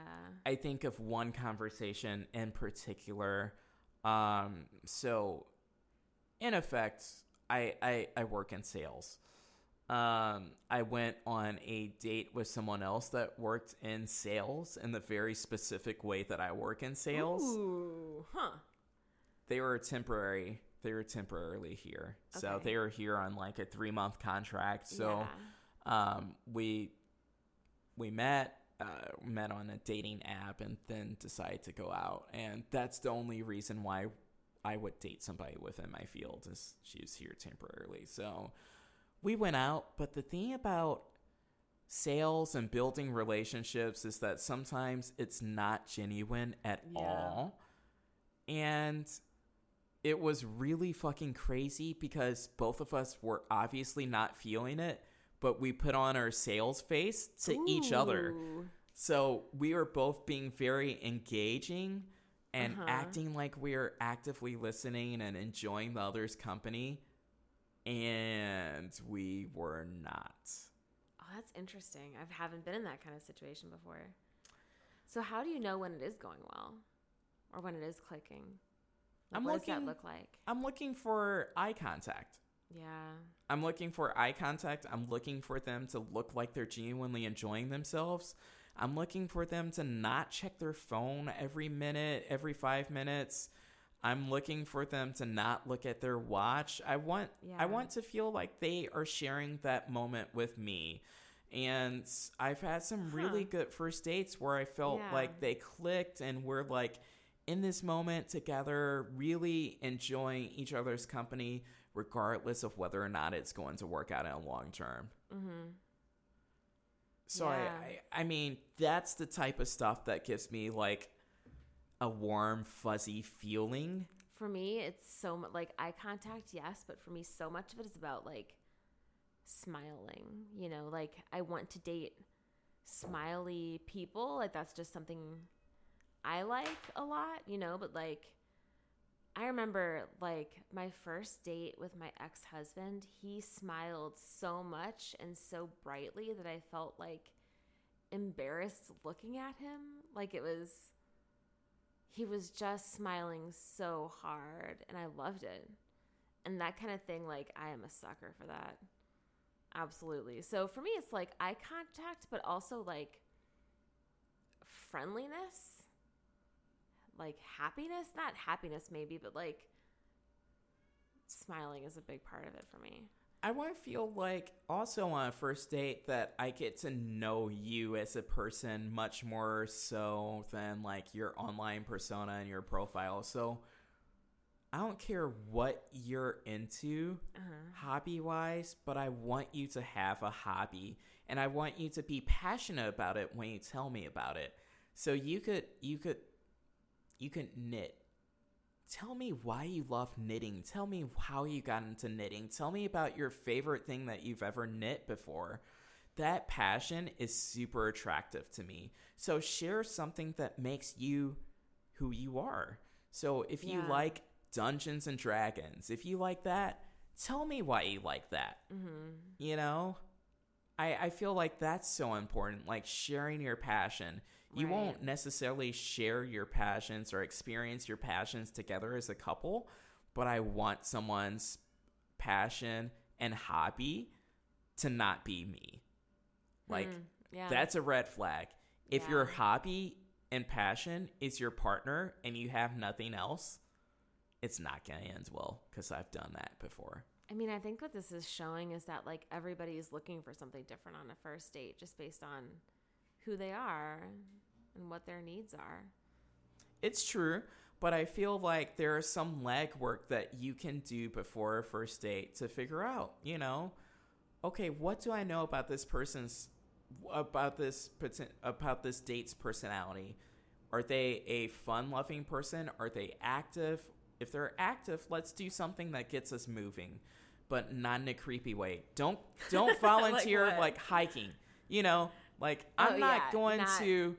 I think of one conversation in particular. Um, so, in effect, I, I, I work in sales. Um, I went on a date with someone else that worked in sales in the very specific way that I work in sales. Ooh, huh. They were temporary. They were temporarily here, so they were here on like a three month contract. So Yeah. um, we we met uh, met on a dating app and then decided to go out and that's the only reason why i would date somebody within my field is she was here temporarily so we went out but the thing about sales and building relationships is that sometimes it's not genuine at Yeah. all and it was really fucking crazy because both of us were obviously not feeling it but we put on our sales face to each other. So we were both being very engaging and Uh-huh. acting like we are actively listening and enjoying the other's company. And we were not. Oh, that's interesting. I haven't been in that kind of situation before. So, how do you know when it is going well or when it is clicking? Like, I'm what does that look like? I'm looking for eye contact. Yeah. I'm looking for eye contact. I'm looking for them to look like they're genuinely enjoying themselves. I'm looking for them to not check their phone every minute, every five minutes. I'm looking for them to not look at their watch. I want Yeah. I want to feel like they are sharing that moment with me. And I've had some really good first dates where I felt Yeah. like they clicked and we're like in this moment together, really enjoying each other's company, regardless of whether or not it's going to work out in a long term. Mm-hmm. So Yeah. I, I, I mean, that's the type of stuff that gives me like a warm, fuzzy feeling. For me, it's so much like eye contact, yes, but for me, so much of it is about like smiling. You know, like I want to date smiley people. Like that's just something I like a lot, you know, but like I remember like my first date with my ex husband, he smiled so much and so brightly that I felt like embarrassed looking at him. Like it was he was just smiling so hard and I loved it. And that kind of thing, like, I am a sucker for that. Absolutely. So for me, it's like eye contact, but also like friendliness, like happiness. Not happiness, maybe, but like smiling is a big part of it for me. I want to feel like also on a first date that I get to know you as a person much more so than like your online persona and your profile. So I don't care what you're into Uh-huh. hobby wise, but I want you to have a hobby and I want you to be passionate about it when you tell me about it. So you could you could you could knit. Tell me why you love knitting. Tell me how you got into knitting. Tell me about your favorite thing that you've ever knit before. That passion is super attractive to me. So share something that makes you who you are. So if you like Dungeons and Dragons, if you like that, tell me why you like that. Mm-hmm. You know? I, I feel like that's so important, like sharing your passion. You Right. won't necessarily share your passions or experience your passions together as a couple, but I want someone's passion and hobby to not be me. Like, Mm, yeah. that's a red flag. If your Yeah. hobby and passion is your partner and you have nothing else, it's not going to end well because I've done that before. I mean, I think what this is showing is that like everybody is looking for something different on a first date just based on who they are and what their needs are. It's true, but I feel like there is some legwork that you can do before a first date to figure out, you know, okay, what do I know about this person's about this about this date's personality? Are they a fun-loving person? Are they active? If they're active, let's do something that gets us moving, but not in a creepy way. Don't don't <laughs> volunteer what? like hiking. You know, like oh, I'm Oh, not yeah, going not- to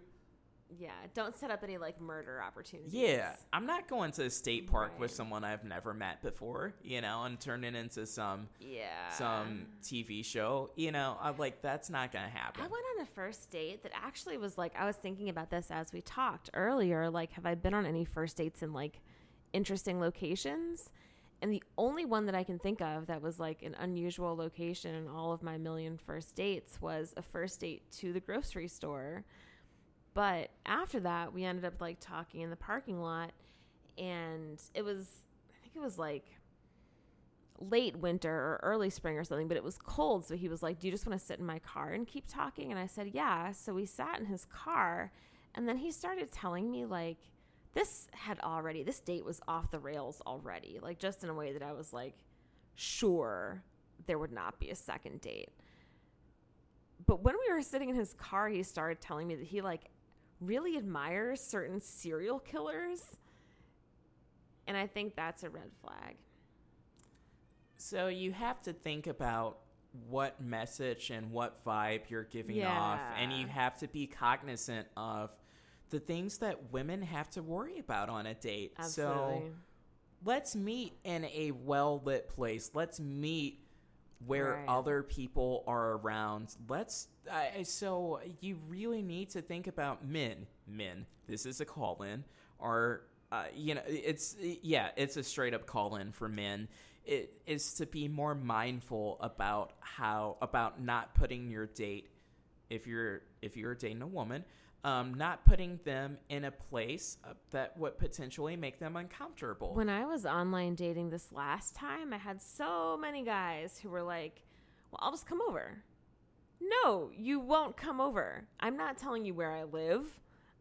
Yeah, don't set up any like murder opportunities. Yeah, I'm not going to a state park with someone I've never met before, you know, and turn it into some Yeah. some TV show. You know, I'm like that's not gonna happen. I went on a first date that actually was like I was thinking about this as we talked earlier. Like, have I been on any first dates in like interesting locations? And the only one that I can think of that was like an unusual location in all of my million first dates was a first date to the grocery store. But after that, we ended up like talking in the parking lot, and it was, I think it was like late winter or early spring or something, but it was cold. So he was like, Do you just want to sit in my car and keep talking? And I said, Yeah. So we sat in his car. And then he started telling me, like, this had already, this date was off the rails already, like, just in a way that I was like, sure there would not be a second date. But when we were sitting in his car, he started telling me that he, like, really admires certain serial killers. And I think that's a red flag. so you have to think about what message and what vibe you're giving off, and you have to be cognizant of the things that women have to worry about on a date. Absolutely. So let's meet in a well lit place. Let's meet where Right. other people are around. Let's. Uh, so you really need to think about men. Men. This is a call in. Or uh, you know, it's yeah, it's a straight up call in for men. It is to be more mindful about how about not putting your date if you're if you're dating a woman um, not putting them in a place uh, that would potentially make them uncomfortable When I was online dating this last time, I had so many guys who were like, Well, I'll just come over. No, you won't come over. I'm not telling you where I live.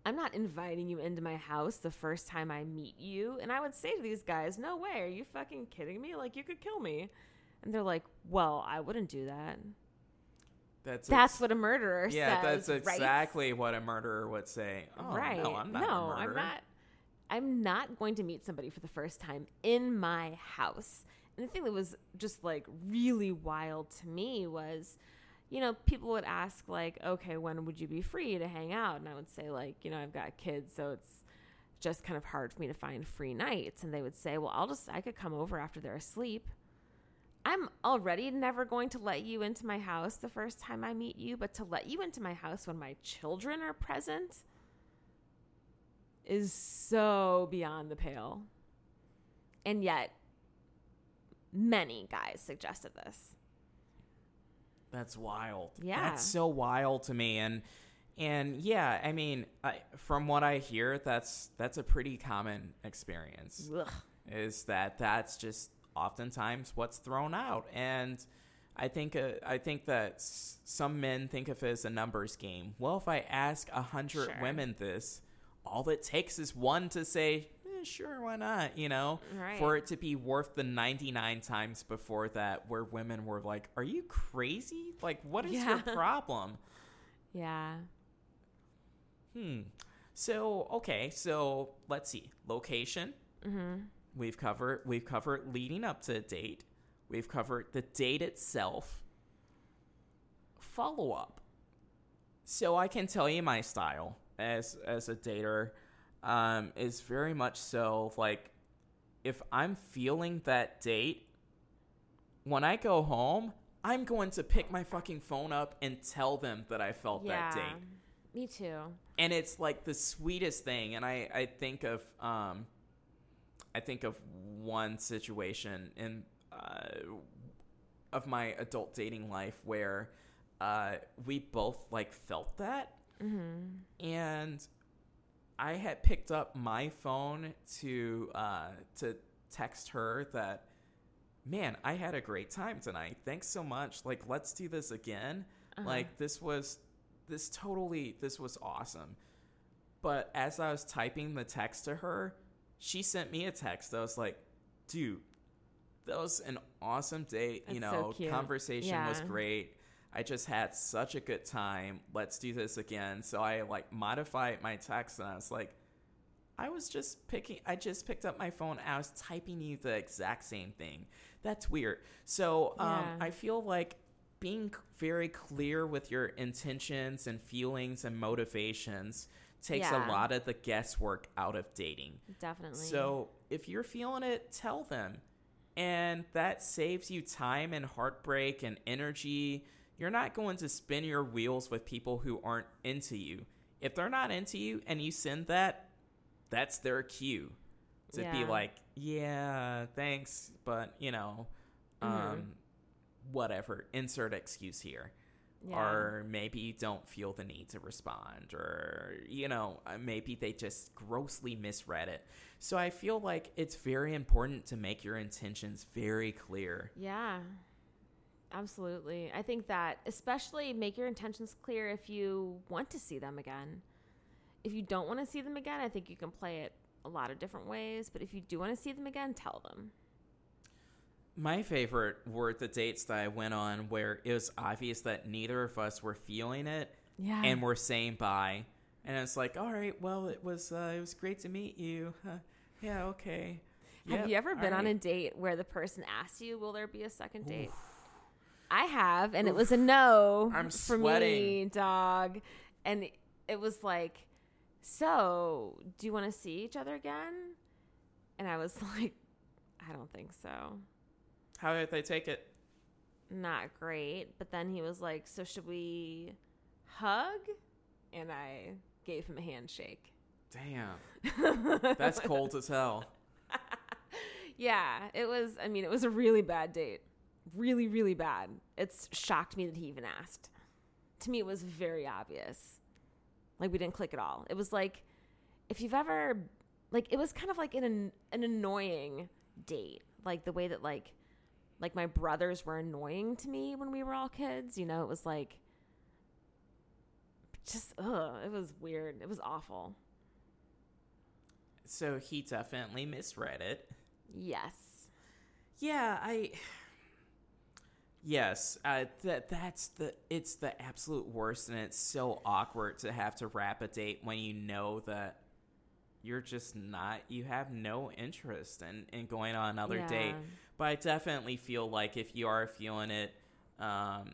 I'm not inviting you into my house the first time I meet you. And I would say to these guys, No way. Are you fucking kidding me? Like, you could kill me. And they're like, Well, I wouldn't do that. That's That's ex- what a murderer says. yeah says. that's right? exactly what a murderer would say oh, right. no i'm not no, I'm not. I'm not going to meet somebody for the first time in my house. And the thing that was just like really wild to me was, you know, people would ask like, "Okay, when would you be free to hang out?" And I would say like, you know, I've got kids, so it's just kind of hard for me to find free nights. And they would say, "Well, I'll just I could come over after they're asleep." I'm already never going to let you into my house the first time I meet you, but to let you into my house when my children are present is so beyond the pale. And yet, many guys suggested this. That's wild. Yeah. That's so wild to me and and yeah, I mean, I, from what I hear, that's that's a pretty common experience. Ugh. Is that that's just oftentimes what's thrown out, and I think uh, I think that s- some men think of it as a numbers game. Well, if I ask a hundred Sure. women this, all it takes is one to say, eh, "Sure, why not?" You know, Right. for it to be worth the ninety nine times before that, where women were like, "Are you crazy? Like, what is your <laughs> problem?" Yeah. Hmm. So okay, so let's see. Location. Mm-hmm. We've covered we've covered leading up to a date. We've covered the date itself. Follow up. So I can tell you my style as as a dater um, is very much so like if I'm feeling that date, when I go home, I'm going to pick my fucking phone up and tell them that I felt Yeah. that date Me too. and it's like the sweetest thing and i i think of um i think of one situation in uh of my adult dating life where uh we both like felt that Mm-hmm. and I had picked up my phone to uh, to text her that, man, I had a great time tonight. Thanks so much. Like, let's do this again. Uh-huh. Like, this was this totally this was awesome. But as I was typing the text to her, she sent me a text that was like, dude, that was an awesome date. you That's so know, cute. conversation was great. I just had such a good time. Let's do this again. So I like modified my text and I was like, I was just picking, I just picked up my phone. I was typing you the exact same thing. That's weird. So um, Yeah. I feel like being very clear with your intentions and feelings and motivations takes Yeah. a lot of the guesswork out of dating. Definitely. So if you're feeling it, tell them. And that saves you time and heartbreak and energy. You're not going to spin your wheels with people who aren't into you. If they're not into you and you send that, that's their cue to be like, yeah, thanks, but you know, um, Mhm. whatever. Insert excuse here yeah. or maybe you don't feel the need to respond or you know uh, maybe they just grossly misread it so i feel like it's very important to make your intentions very clear Yeah. Absolutely. I think that especially make your intentions clear if you want to see them again. If you don't want to see them again, I think you can play it a lot of different ways, but if you do want to see them again, tell them. My favorite were the dates that i went on where it was obvious that neither of us were feeling it Yeah. and we're saying bye and it's like all right well it was uh, it was great to meet you <laughs> Huh, yeah okay have you ever been on a date where the person asked you, "Will there be a second date?" I have, and it was a no I'm for me, sweating. dog. And it was like, "So, do you want to see each other again?" And I was <laughs> like, "I don't think so." How did they take it Not great. But then he was like, "So should we hug?" And I gave him a handshake. damn <laughs> that's cold as hell <laughs> Yeah, it was. I mean, it was a really bad date. Really, really bad. It's shocked me that he even asked. To me, it was very obvious. Like, we didn't click at all. It was like, if you've ever, like, it was kind of like an, an annoying date. Like, the way that, like, like my brothers were annoying to me when we were all kids. You know, it was like, just, ugh, it was weird. It was awful. so he definitely misread it Yes. Yeah, I. Yes, uh, that that's the it's the absolute worst, and it's so awkward to have to wrap a date when you know that you're just not you have no interest in in going on another date. But I definitely feel like if you are feeling it, um,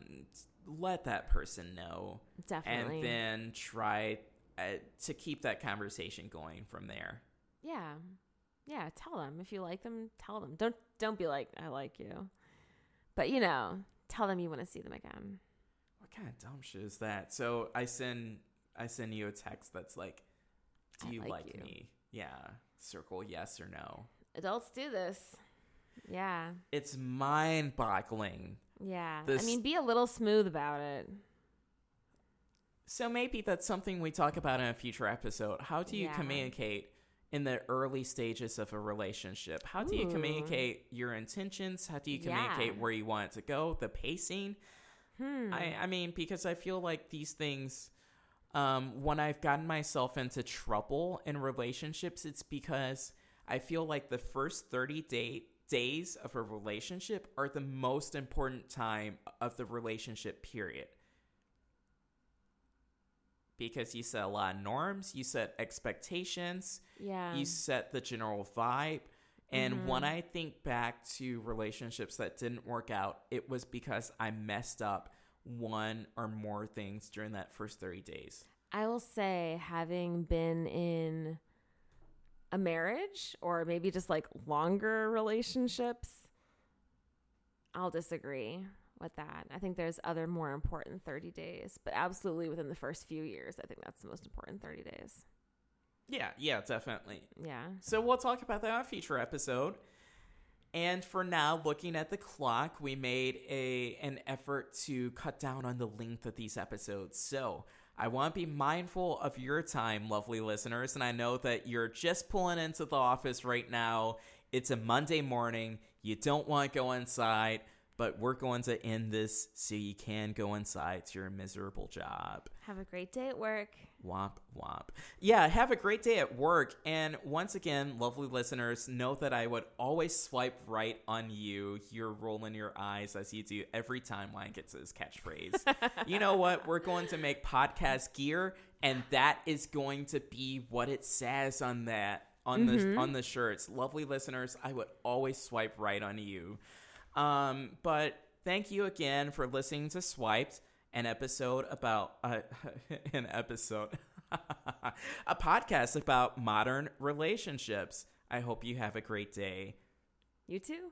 let that person know, Definitely. and then try uh, to keep that conversation going from there. Yeah. Yeah, tell them if you like them, tell them. Don't don't be like I like you. But you know, tell them you want to see them again. What kind of dumb shit is that? So I send I send you a text that's like, "Do I you like like, you. me?" Yeah, circle yes or no. Adults do this. Yeah. It's mind-boggling. Yeah. I mean, be a little smooth about it. So maybe that's something we talk about in a future episode. How do you Yeah. communicate in the early stages of a relationship? How do you Ooh. communicate your intentions? How do you Yeah. communicate where you want it to go? The pacing. Hmm. I, I mean, because I feel like these things, um, when I've gotten myself into trouble in relationships, it's because I feel like the first 30 day, days of a relationship are the most important time of the relationship period. Because you set a lot of norms, you set expectations, yeah. you set the general vibe. And when Mhm. I think back to relationships that didn't work out, it was because I messed up one or more things during that first 30 days. I will say, having been in a marriage or maybe just like longer relationships, I'll disagree with that. I think there's other more important 30 days, but absolutely within the first few years, I think that's the most important 30 days. Yeah, yeah, definitely. Yeah. So we'll talk about that on a future episode. And for now, looking at the clock, we made a an effort to cut down on the length of these episodes. So I want to be mindful of your time, lovely listeners, and I know that you're just pulling into the office right now. It's a Monday morning. You don't want to go inside but we're going to end this so you can go inside to your miserable job. Have a great day at work. Womp womp. Yeah, have a great day at work. And once again, lovely listeners, know that I would always swipe right on you. You're rolling your eyes as you do every time Ryan gets his catchphrase. <laughs> you know what? We're going to make podcast gear, and that is going to be what it says on that on mm-hmm. the on the shirts. Lovely listeners, I would always swipe right on you. Um, but thank you again for listening to Swiped, an episode about uh, <laughs> an episode, <laughs> a podcast about modern relationships. I hope you have a great day. You too.